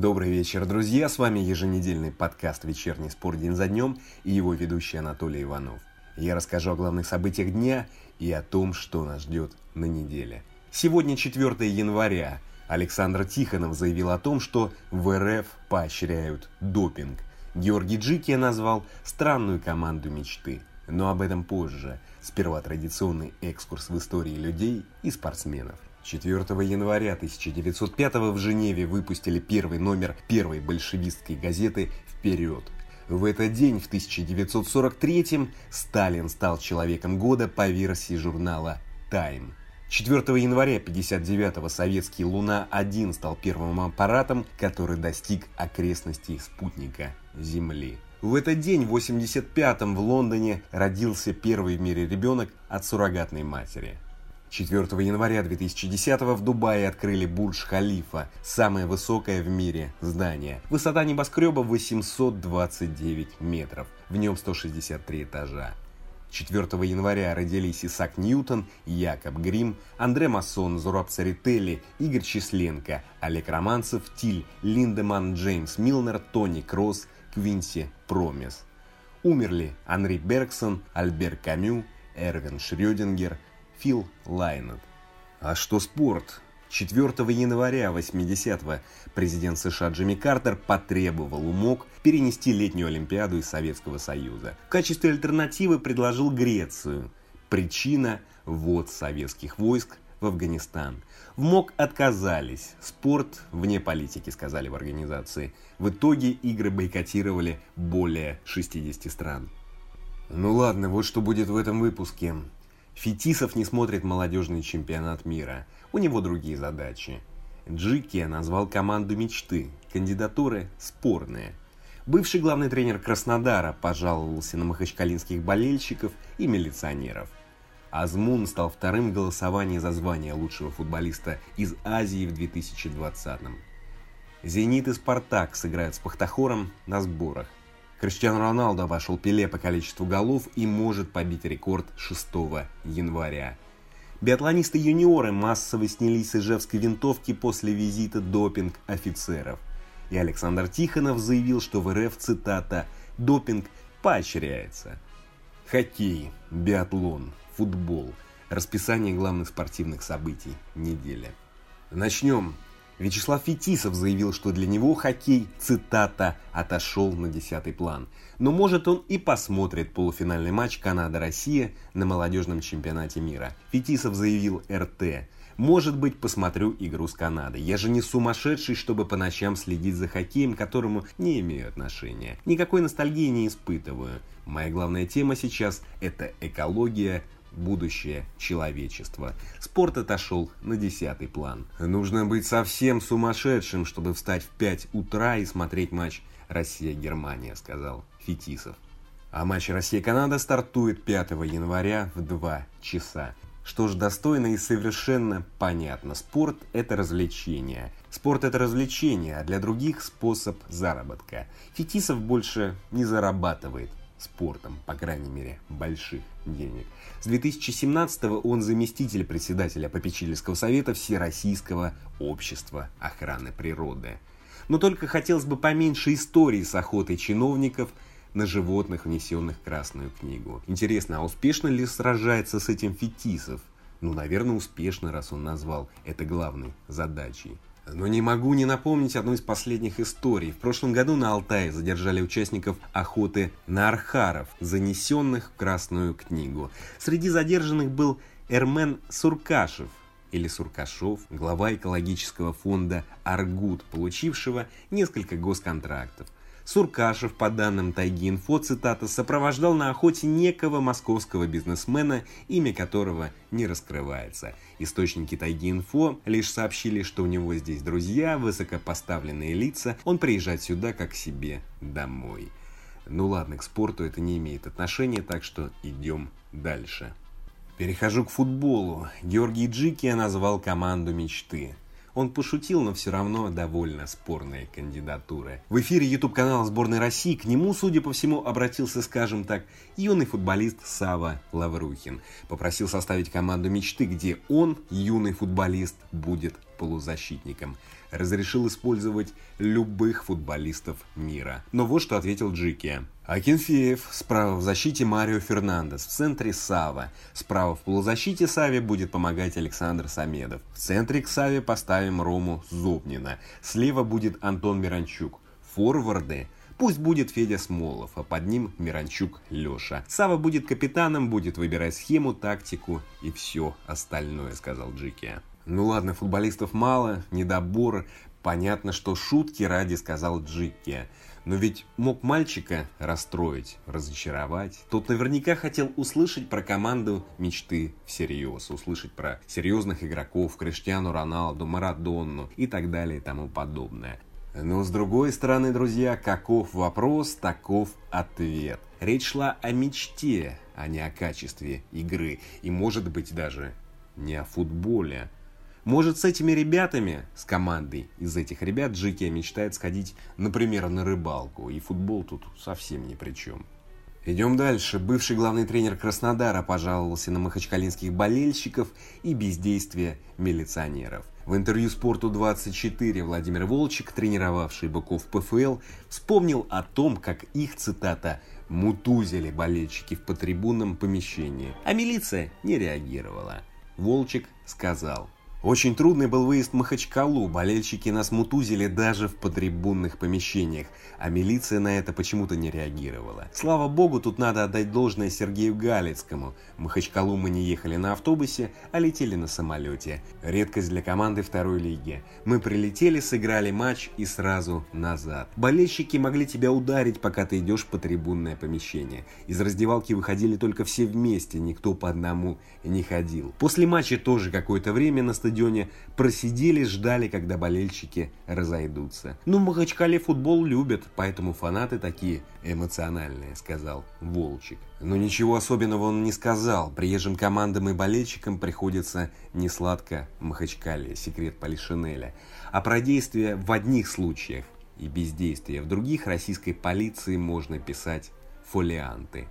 Добрый вечер, друзья! С вами еженедельный подкаст «Вечерний спорт день за днем» и его ведущий Анатолий Иванов. Я расскажу о главных событиях дня и о том, что нас ждет на неделе. Сегодня 4 января. Александр Тихонов заявил о том, что в РФ поощряют допинг. Георгий Джикия назвал странную команду мечты. Но об этом позже. Сперва традиционный экскурс в истории людей и спортсменов. 4 января 1905 в Женеве выпустили первый номер первой большевистской газеты «Вперед». В этот день, в 1943 Сталин стал человеком года по версии журнала «Тайм». 4 января 1959 советский Луна-1 стал первым аппаратом, который достиг окрестностей спутника Земли. В этот день, в 85-м, в Лондоне родился первый в мире ребенок от суррогатной матери. 4 января 2010 в Дубае открыли Бурдж-Халифа, самое высокое в мире здание. Высота небоскреба 829 метров, в нем 163 этажа. 4 января родились Исаак Ньютон, Якоб Грим, Андре Масон, Зураб Царителли, Игорь Численко, Олег Романцев, Тиль, Линдеман, Джеймс Милнер, Тони Кросс, Квинси Промис. Умерли Анри Бергсон, Альбер Камю, Эрвин Шрёдингер – Фил Лайнет. А что спорт? 4 января 80-го президент США Джимми Картер потребовал у МОК перенести летнюю Олимпиаду из Советского Союза. В качестве альтернативы предложил Грецию. Причина – ввод советских войск в Афганистан. В МОК отказались. Спорт вне политики, сказали в организации. В итоге игры бойкотировали более 60 стран. Ну ладно, вот что будет в этом выпуске. Фетисов не смотрит молодежный чемпионат мира. У него другие задачи. Джикия назвал команду мечты. Кандидатуры спорные. Бывший главный тренер Краснодара пожаловался на махачкалинских болельщиков и милиционеров. Азмун стал вторым в голосовании за звание лучшего футболиста из Азии в 2020-м. «Зенит» и «Спартак» сыграют с «Пахтахором» на сборах. Криштиану Роналду обошел Пеле по количеству голов и может побить рекорд 6 января. Биатлонисты-юниоры массово снялись с ижевской винтовки после визита допинг-офицеров. И Александр Тихонов заявил, что в РФ, цитата, «допинг поощряется». Хоккей, биатлон, футбол. Расписание главных спортивных событий недели. Начнем Вячеслав Фетисов заявил, что для него хоккей, цитата, отошел на десятый план. Но может он и посмотрит полуфинальный матч Канада-Россия на молодежном чемпионате мира. Фетисов заявил РТ. Может быть, посмотрю игру с Канадой. Я же не сумасшедший, чтобы по ночам следить за хоккеем, к которому не имею отношения. Никакой ностальгии не испытываю. Моя главная тема сейчас – это экология, будущее человечества. Спорт отошел на десятый план. Нужно быть совсем сумасшедшим, чтобы встать в 5 утра и смотреть матч «Россия-Германия», сказал Фетисов. А матч «Россия-Канада» стартует 5 января в 2 часа. Что ж, достойно и совершенно понятно. Спорт – это развлечение. Спорт – это развлечение, а для других – способ заработка. Фетисов больше не зарабатывает спортом, по крайней мере, больших денег. С 2017 он заместитель председателя попечительского совета Всероссийского общества охраны природы. Но только хотелось бы поменьше истории с охотой чиновников на животных, внесенных в Красную книгу. Интересно, а успешно ли сражается с этим Фетисов? Ну, наверное, успешно, раз он назвал это главной задачей. Но не могу не напомнить одну из последних историй. В прошлом году на Алтае задержали участников охоты на архаров, занесенных в Красную книгу. Среди задержанных был Эрмен Суркашев, или Суркашов, глава экологического фонда «Аргут», получившего несколько госконтрактов. Суркашев, по данным Тайги-Инфо, цитата, сопровождал на охоте некого московского бизнесмена, имя которого не раскрывается. Источники Тайги-Инфо лишь сообщили, что у него здесь друзья, высокопоставленные лица, он приезжает сюда как себе домой. Ну ладно, к спорту это не имеет отношения, так что идем дальше. Перехожу к футболу. Георгий Джикия назвал команду мечты. Он пошутил, но все равно довольно спорные кандидатуры. В эфире YouTube канала сборной России к нему, судя по всему, обратился, скажем так, юный футболист Сава Лаврухин. Попросил составить команду мечты, где он, юный футболист, будет полузащитником. Разрешил использовать любых футболистов мира. Но вот что ответил Джики. Акинфеев, справа в защите Марио Фернандес, в центре Сава. Справа в полузащите Саве будет помогать Александр Самедов. В центре к Саве поставим Рому Зобнина. Слева будет Антон Миранчук. Форварды Пусть будет Федя Смолов, а под ним Миранчук Леша. Сава будет капитаном, будет выбирать схему, тактику и все остальное, сказал Джики. Ну ладно, футболистов мало, недобор. Понятно, что шутки ради сказал Джики. Но ведь мог мальчика расстроить, разочаровать. Тот наверняка хотел услышать про команду мечты всерьез. Услышать про серьезных игроков, Криштиану Роналду, Марадонну и так далее и тому подобное. Но с другой стороны, друзья, каков вопрос, таков ответ. Речь шла о мечте, а не о качестве игры. И может быть даже не о футболе. Может с этими ребятами, с командой из этих ребят Джики мечтает сходить, например, на рыбалку. И футбол тут совсем ни при чем. Идем дальше. Бывший главный тренер Краснодара пожаловался на махачкалинских болельщиков и бездействие милиционеров. В интервью «Спорту-24» Владимир Волчек, тренировавший быков ПФЛ, вспомнил о том, как их, цитата, «мутузили болельщики в потрибунном помещении», а милиция не реагировала. Волчек сказал – очень трудный был выезд в Махачкалу, болельщики нас мутузили даже в потрибунных помещениях, а милиция на это почему-то не реагировала. Слава богу, тут надо отдать должное Сергею Галицкому. В Махачкалу мы не ехали на автобусе, а летели на самолете. Редкость для команды второй лиги. Мы прилетели, сыграли матч и сразу назад. Болельщики могли тебя ударить, пока ты идешь в потрибунное помещение. Из раздевалки выходили только все вместе, никто по одному не ходил. После матча тоже какое-то время на стадионе стадионе, просидели, ждали, когда болельщики разойдутся. Ну, Махачкале футбол любят, поэтому фанаты такие эмоциональные, сказал Волчик. Но ничего особенного он не сказал. Приезжим командам и болельщикам приходится не сладко в Махачкале, секрет Полишинеля. А про действия в одних случаях и бездействие в других российской полиции можно писать фолианты.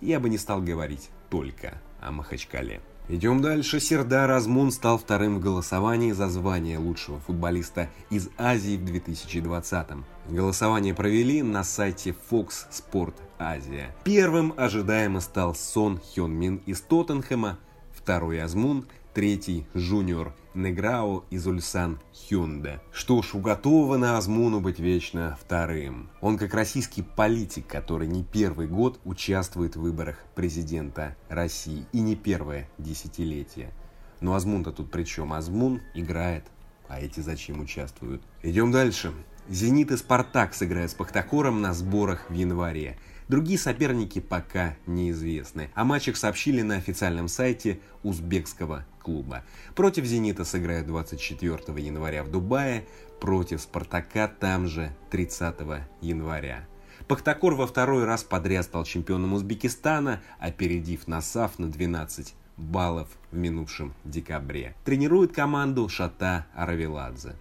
Я бы не стал говорить только о Махачкале. Идем дальше. Сердар Азмун стал вторым в голосовании за звание лучшего футболиста из Азии в 2020-м. Голосование провели на сайте Fox Sport Asia. Первым ожидаемо стал Сон Хён Мин из Тоттенхэма, второй Азмун – третий жуниор Неграо из Ульсан Хюнде. Что ж, уготовано Азмуну быть вечно вторым. Он как российский политик, который не первый год участвует в выборах президента России и не первое десятилетие. Но Азмун-то тут при чем? Азмун играет, а эти зачем участвуют? Идем дальше. «Зенит» и «Спартак» сыграют с «Пахтакором» на сборах в январе. Другие соперники пока неизвестны. О матчах сообщили на официальном сайте узбекского клуба. Против «Зенита» сыграют 24 января в Дубае, против «Спартака» там же 30 января. Пахтакор во второй раз подряд стал чемпионом Узбекистана, опередив Насав на 12 баллов в минувшем декабре. Тренирует команду Шата Аравиладзе.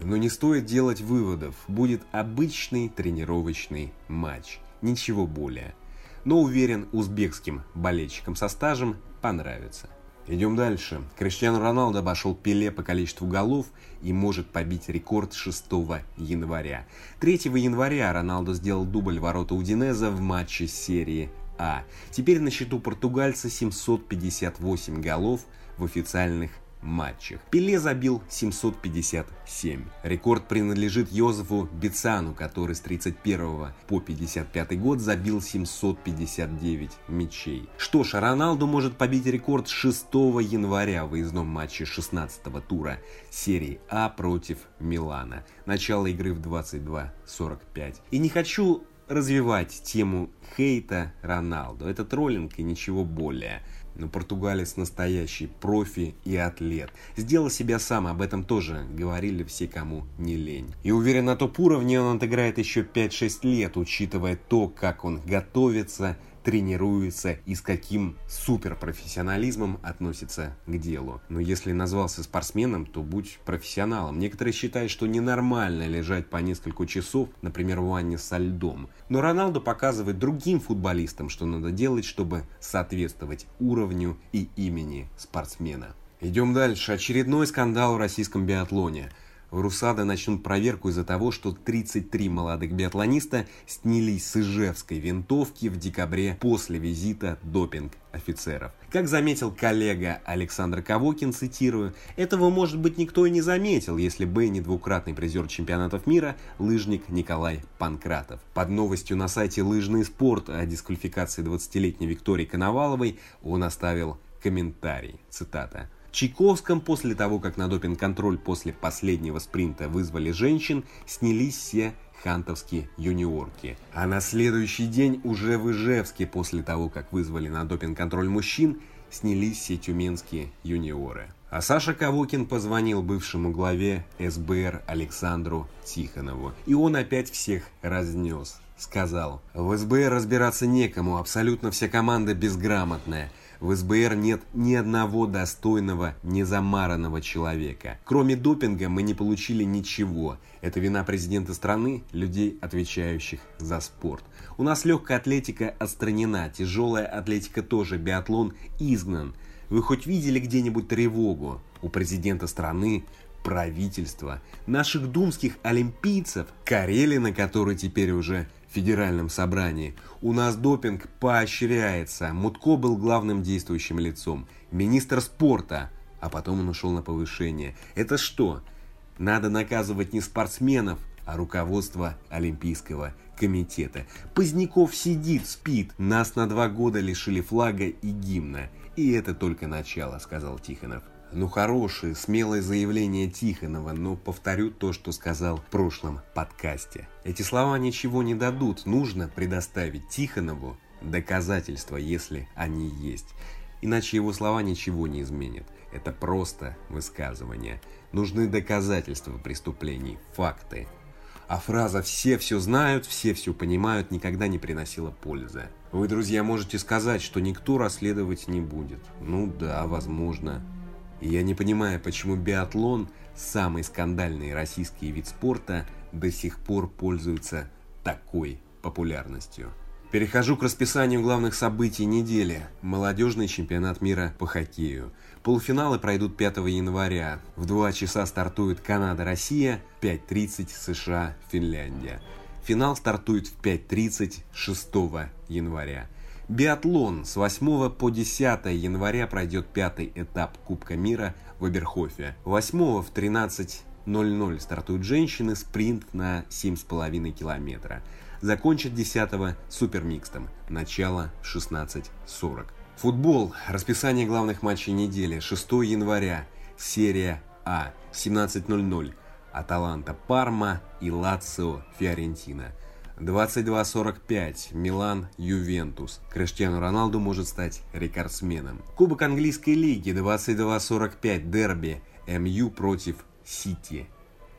Но не стоит делать выводов, будет обычный тренировочный матч ничего более. Но уверен, узбекским болельщикам со стажем понравится. Идем дальше. Криштиану Роналдо обошел Пеле по количеству голов и может побить рекорд 6 января. 3 января Роналдо сделал дубль ворота Удинеза в матче серии А. Теперь на счету португальца 758 голов в официальных матчах. Пеле забил 757. Рекорд принадлежит Йозефу Бицану, который с 31 по 55 год забил 759 мячей. Что ж, Роналду может побить рекорд 6 января в выездном матче 16 тура серии А против Милана. Начало игры в 22.45. И не хочу развивать тему хейта Роналду. Это троллинг и ничего более. Но португалец настоящий профи и атлет. Сделал себя сам, об этом тоже говорили все, кому не лень. И уверен, на топ уровне он отыграет еще 5-6 лет, учитывая то, как он готовится тренируется и с каким суперпрофессионализмом относится к делу. Но если назвался спортсменом, то будь профессионалом. Некоторые считают, что ненормально лежать по несколько часов, например, в ванне со льдом. Но Роналду показывает другим футболистам, что надо делать, чтобы соответствовать уровню и имени спортсмена. Идем дальше. Очередной скандал в российском биатлоне – в РУСАДА начнут проверку из-за того, что 33 молодых биатлониста снялись с Ижевской винтовки в декабре после визита допинг-офицеров. Как заметил коллега Александр Ковокин, цитирую, «Этого, может быть, никто и не заметил, если бы не двукратный призер чемпионатов мира лыжник Николай Панкратов». Под новостью на сайте «Лыжный спорт» о дисквалификации 20-летней Виктории Коноваловой он оставил комментарий, цитата, Чайковском после того, как на допинг-контроль после последнего спринта вызвали женщин, снялись все хантовские юниорки. А на следующий день уже в Ижевске после того, как вызвали на допинг-контроль мужчин, снялись все тюменские юниоры. А Саша Кавокин позвонил бывшему главе СБР Александру Тихонову, и он опять всех разнес. Сказал, в СБР разбираться некому, абсолютно вся команда безграмотная – в СБР нет ни одного достойного, незамаранного человека. Кроме допинга мы не получили ничего. Это вина президента страны, людей, отвечающих за спорт. У нас легкая атлетика отстранена, тяжелая атлетика тоже, биатлон изгнан. Вы хоть видели где-нибудь тревогу? У президента страны правительства, наших думских олимпийцев, Карелина, который теперь уже федеральном собрании. У нас допинг поощряется. Мутко был главным действующим лицом. Министр спорта. А потом он ушел на повышение. Это что? Надо наказывать не спортсменов, а руководство Олимпийского комитета. Поздняков сидит, спит. Нас на два года лишили флага и гимна. И это только начало, сказал Тихонов. Ну, хорошее, смелое заявление Тихонова, но повторю то, что сказал в прошлом подкасте. Эти слова ничего не дадут, нужно предоставить Тихонову доказательства, если они есть. Иначе его слова ничего не изменят. Это просто высказывание. Нужны доказательства преступлений, факты. А фраза «все все знают, все все понимают» никогда не приносила пользы. Вы, друзья, можете сказать, что никто расследовать не будет. Ну да, возможно. И я не понимаю, почему биатлон, самый скандальный российский вид спорта, до сих пор пользуется такой популярностью. Перехожу к расписанию главных событий недели. Молодежный чемпионат мира по хоккею. Полуфиналы пройдут 5 января. В 2 часа стартует Канада-Россия, 5.30 США-Финляндия. Финал стартует в 5.30 6 января. Биатлон с 8 по 10 января пройдет пятый этап Кубка мира в Эберхофе. 8 в 13.00 стартуют женщины, спринт на 7,5 километра. Закончат 10 супермикстом, начало в 16.40. Футбол. Расписание главных матчей недели. 6 января. Серия А. 17.00. Аталанта Парма и Лацио Фиорентина. 22-45. Милан, Ювентус. Криштиану Роналду может стать рекордсменом. Кубок английской лиги 22-45. Дерби. МЮ против Сити.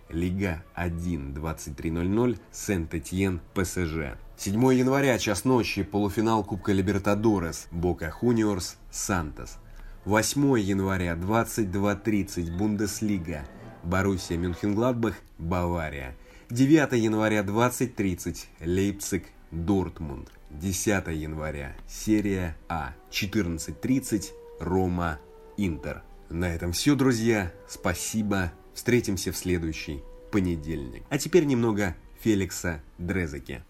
Лига 1 23.00 Сент-Этьен ПСЖ. 7 января, час ночи, полуфинал Кубка Либертадорес, Бока Хуниорс, Сантос. 8 января, 22.30 Бундеслига, Боруссия Мюнхенгладбах, Бавария. 9 января 20.30 Лейпциг, Дортмунд. 10 января серия А. 14.30 Рома, Интер. На этом все, друзья. Спасибо. Встретимся в следующий понедельник. А теперь немного Феликса Дрезеки.